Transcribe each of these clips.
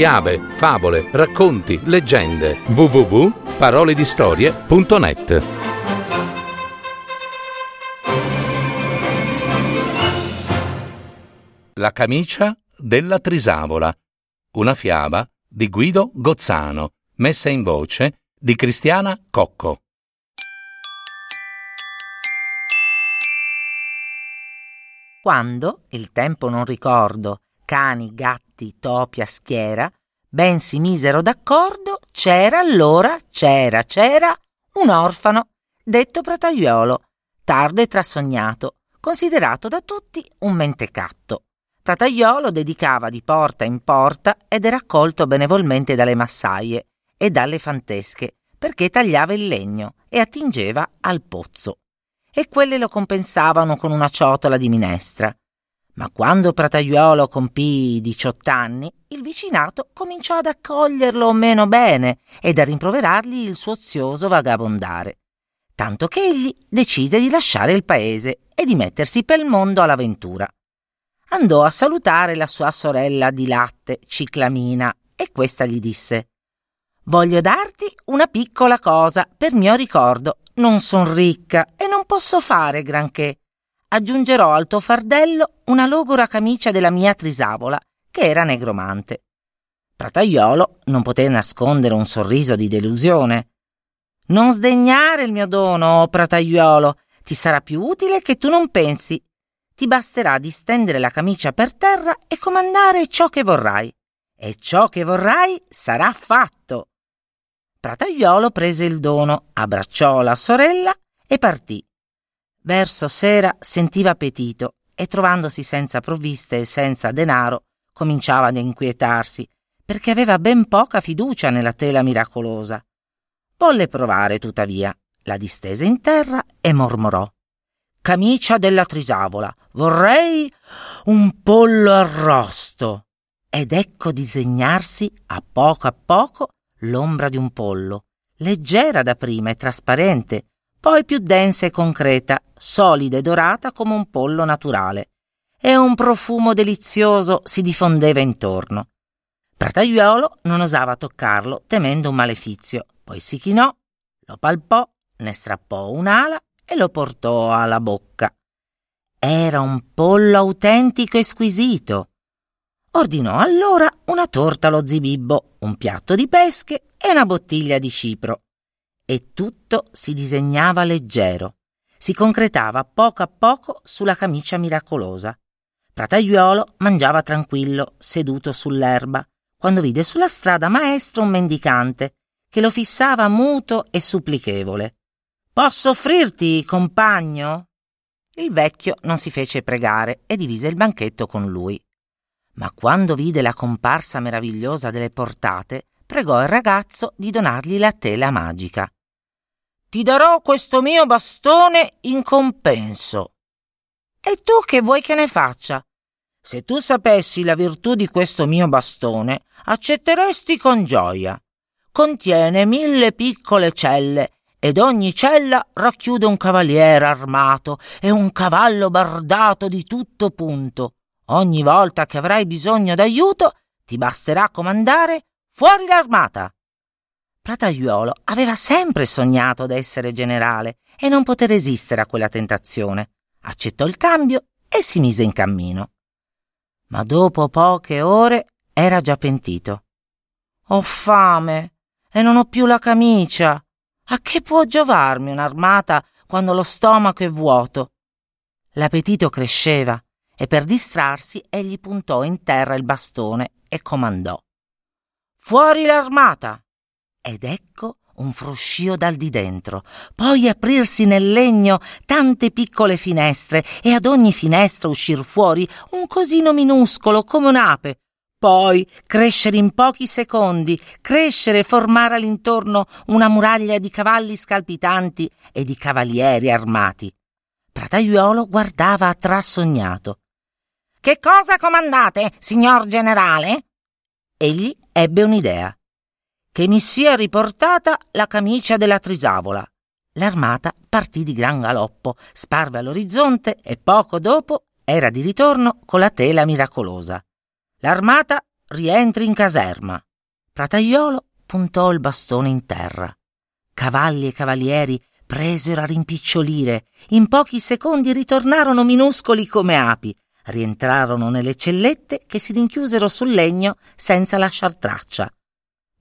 fiabe, favole, racconti, leggende. www.paroledistorie.net La camicia della trisavola. Una fiaba di Guido Gozzano, messa in voce di Cristiana Cocco. Quando, il tempo non ricordo, cani, gatti, topi a schiera, ben si misero d'accordo, c'era allora, c'era, c'era un orfano, detto prataiolo, tardo e trasognato, considerato da tutti un mentecatto. Prataiolo dedicava di porta in porta ed era accolto benevolmente dalle massaie e dalle fantesche, perché tagliava il legno e attingeva al pozzo e quelle lo compensavano con una ciotola di minestra. Ma quando Prataiuolo compì 18 anni, il vicinato cominciò ad accoglierlo meno bene ed a rimproverargli il suo ozioso vagabondare, tanto che egli decise di lasciare il paese e di mettersi pel mondo all'avventura. Andò a salutare la sua sorella di latte, Ciclamina, e questa gli disse Voglio darti una piccola cosa per mio ricordo. Non son ricca e non posso fare granché. Aggiungerò al tuo fardello una logora camicia della mia trisavola, che era negromante. Prataiolo non poté nascondere un sorriso di delusione. Non sdegnare il mio dono, oh Prataiolo, ti sarà più utile che tu non pensi. Ti basterà di stendere la camicia per terra e comandare ciò che vorrai. E ciò che vorrai sarà fatto. Prataiolo prese il dono, abbracciò la sorella e partì. Verso sera sentiva appetito e trovandosi senza provviste e senza denaro, cominciava ad inquietarsi, perché aveva ben poca fiducia nella tela miracolosa. Volle provare, tuttavia, la distese in terra e mormorò. Camicia della trisavola, vorrei un pollo arrosto. Ed ecco disegnarsi a poco a poco l'ombra di un pollo, leggera da prima e trasparente, poi più densa e concreta, solida e dorata come un pollo naturale, e un profumo delizioso si diffondeva intorno. Prataiuolo non osava toccarlo, temendo un malefizio, poi si chinò, lo palpò, ne strappò un'ala e lo portò alla bocca. Era un pollo autentico e squisito, Ordinò allora una torta allo zibibbo, un piatto di pesche e una bottiglia di cipro. E tutto si disegnava leggero, si concretava poco a poco sulla camicia miracolosa. Prataiuolo mangiava tranquillo, seduto sull'erba, quando vide sulla strada maestro un mendicante che lo fissava muto e supplichevole. Posso offrirti, compagno? Il vecchio non si fece pregare e divise il banchetto con lui ma quando vide la comparsa meravigliosa delle portate, pregò il ragazzo di donargli la tela magica. Ti darò questo mio bastone in compenso. E tu che vuoi che ne faccia? Se tu sapessi la virtù di questo mio bastone, accetteresti con gioia. Contiene mille piccole celle ed ogni cella racchiude un cavaliere armato e un cavallo bardato di tutto punto Ogni volta che avrai bisogno d'aiuto, ti basterà comandare fuori l'armata. Prataiuolo aveva sempre sognato d'essere generale e non poté resistere a quella tentazione. Accettò il cambio e si mise in cammino. Ma dopo poche ore era già pentito. Ho fame e non ho più la camicia. A che può giovarmi un'armata quando lo stomaco è vuoto? L'appetito cresceva e per distrarsi egli puntò in terra il bastone e comandò Fuori l'armata! Ed ecco un fruscio dal di dentro, poi aprirsi nel legno tante piccole finestre e ad ogni finestra uscir fuori un cosino minuscolo come un'ape, poi crescere in pochi secondi, crescere e formare all'intorno una muraglia di cavalli scalpitanti e di cavalieri armati. Prataiuolo guardava trasognato. Che cosa comandate, signor generale? Egli ebbe un'idea. Che mi sia riportata la camicia della trisavola. L'armata partì di gran galoppo, sparve all'orizzonte e poco dopo era di ritorno con la tela miracolosa. L'armata rientri in caserma. Prataiolo puntò il bastone in terra. Cavalli e cavalieri presero a rimpicciolire. In pochi secondi ritornarono minuscoli come api. Rientrarono nelle cellette che si rinchiusero sul legno senza lasciar traccia.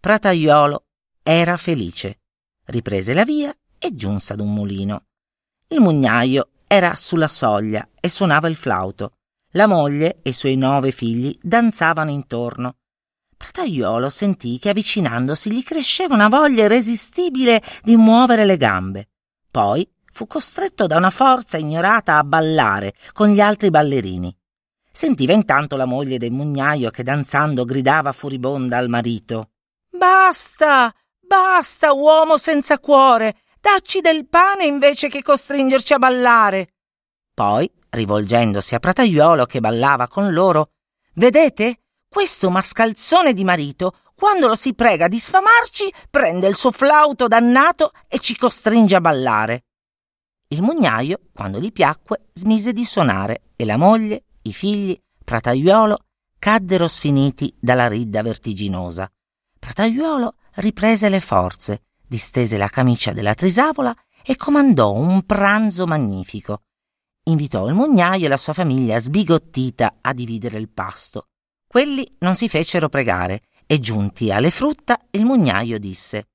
Prataiolo era felice. Riprese la via e giunse ad un mulino. Il mugnaio era sulla soglia e suonava il flauto. La moglie e i suoi nove figli danzavano intorno. Prataiolo sentì che avvicinandosi gli cresceva una voglia irresistibile di muovere le gambe. Poi fu costretto da una forza ignorata a ballare con gli altri ballerini. Sentiva intanto la moglie del mugnaio che danzando gridava furibonda al marito. Basta, basta, uomo senza cuore, dacci del pane invece che costringerci a ballare. Poi, rivolgendosi a Prataiolo che ballava con loro, vedete? Questo mascalzone di marito, quando lo si prega di sfamarci, prende il suo flauto dannato e ci costringe a ballare. Il mugnaio, quando gli piacque, smise di suonare e la moglie, i figli, Prataiuolo, caddero sfiniti dalla ridda vertiginosa. Prataiuolo riprese le forze, distese la camicia della trisavola e comandò un pranzo magnifico. Invitò il mugnaio e la sua famiglia sbigottita a dividere il pasto. Quelli non si fecero pregare e giunti alle frutta il mugnaio disse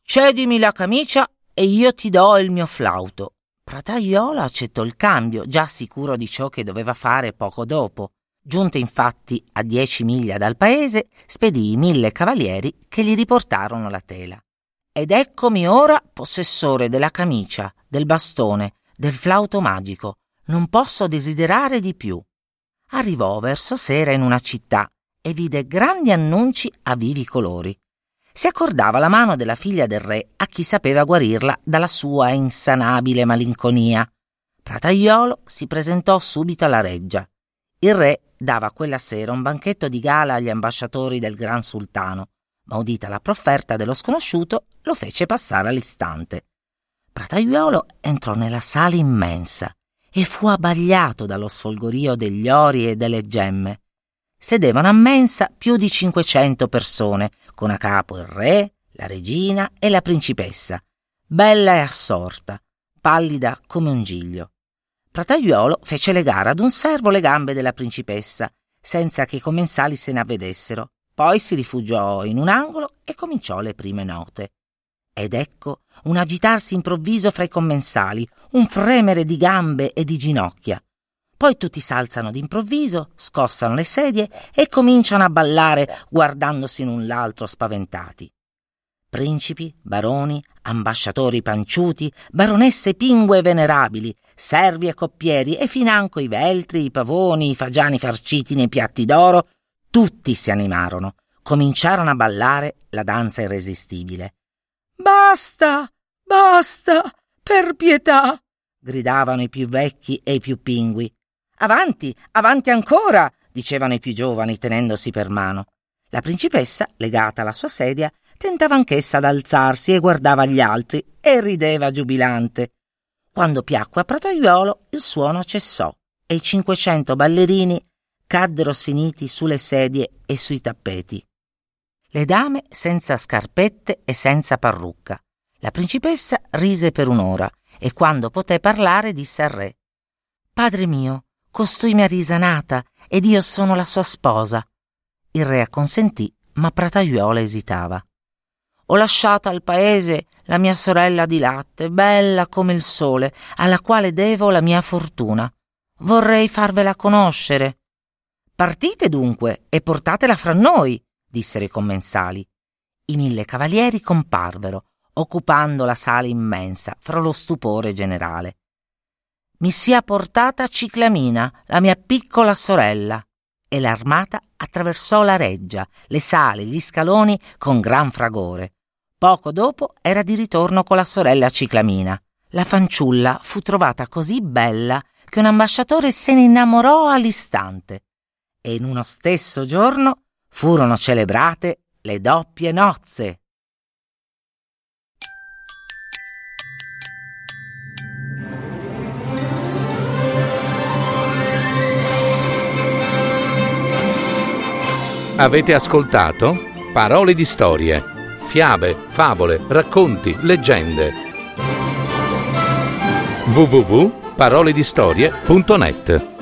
Cedimi la camicia e io ti do il mio flauto. Prataiolo accettò il cambio, già sicuro di ciò che doveva fare poco dopo. Giunto infatti a dieci miglia dal paese, spedì mille cavalieri che gli riportarono la tela. Ed eccomi ora possessore della camicia, del bastone, del flauto magico. Non posso desiderare di più arrivò verso sera in una città e vide grandi annunci a vivi colori. Si accordava la mano della figlia del re a chi sapeva guarirla dalla sua insanabile malinconia. Prataiolo si presentò subito alla reggia. Il re dava quella sera un banchetto di gala agli ambasciatori del gran sultano, ma udita la profferta dello sconosciuto, lo fece passare all'istante. Prataiolo entrò nella sala immensa e fu abbagliato dallo sfolgorio degli ori e delle gemme. Sedevano a mensa più di cinquecento persone, con a capo il re, la regina e la principessa, bella e assorta, pallida come un giglio. Prataiuolo fece legare ad un servo le gambe della principessa, senza che i commensali se ne avvedessero. Poi si rifugiò in un angolo e cominciò le prime note. Ed ecco un agitarsi improvviso fra i commensali, un fremere di gambe e di ginocchia. Poi tutti s'alzano d'improvviso, scossano le sedie e cominciano a ballare guardandosi l'un l'altro spaventati. Principi, baroni, ambasciatori panciuti, baronesse pingue venerabili, servi e coppieri e financo i veltri, i pavoni, i fagiani farciti nei piatti d'oro, tutti si animarono, cominciarono a ballare la danza irresistibile. Basta, basta, per pietà! gridavano i più vecchi e i più pingui. Avanti, avanti ancora! dicevano i più giovani tenendosi per mano. La principessa, legata alla sua sedia, tentava anch'essa ad alzarsi e guardava gli altri e rideva giubilante. Quando piacque a Prataiuolo il suono cessò e i cinquecento ballerini caddero sfiniti sulle sedie e sui tappeti le dame senza scarpette e senza parrucca. La principessa rise per un'ora e quando poté parlare disse al re Padre mio, costui mi ha risanata ed io sono la sua sposa. Il re acconsentì, ma Prataiuola esitava. Ho lasciato al paese la mia sorella di latte, bella come il sole, alla quale devo la mia fortuna. Vorrei farvela conoscere. Partite dunque e portatela fra noi, dissero i commensali. I mille cavalieri comparvero, occupando la sala immensa, fra lo stupore generale. Mi sia portata Ciclamina, la mia piccola sorella. E l'armata attraversò la reggia, le sale, gli scaloni con gran fragore. Poco dopo era di ritorno con la sorella Ciclamina. La fanciulla fu trovata così bella che un ambasciatore se ne innamorò all'istante. E in uno stesso giorno furono celebrate le doppie nozze. Avete ascoltato Parole di storie, fiabe, favole, racconti, leggende. www.paroledistorie.net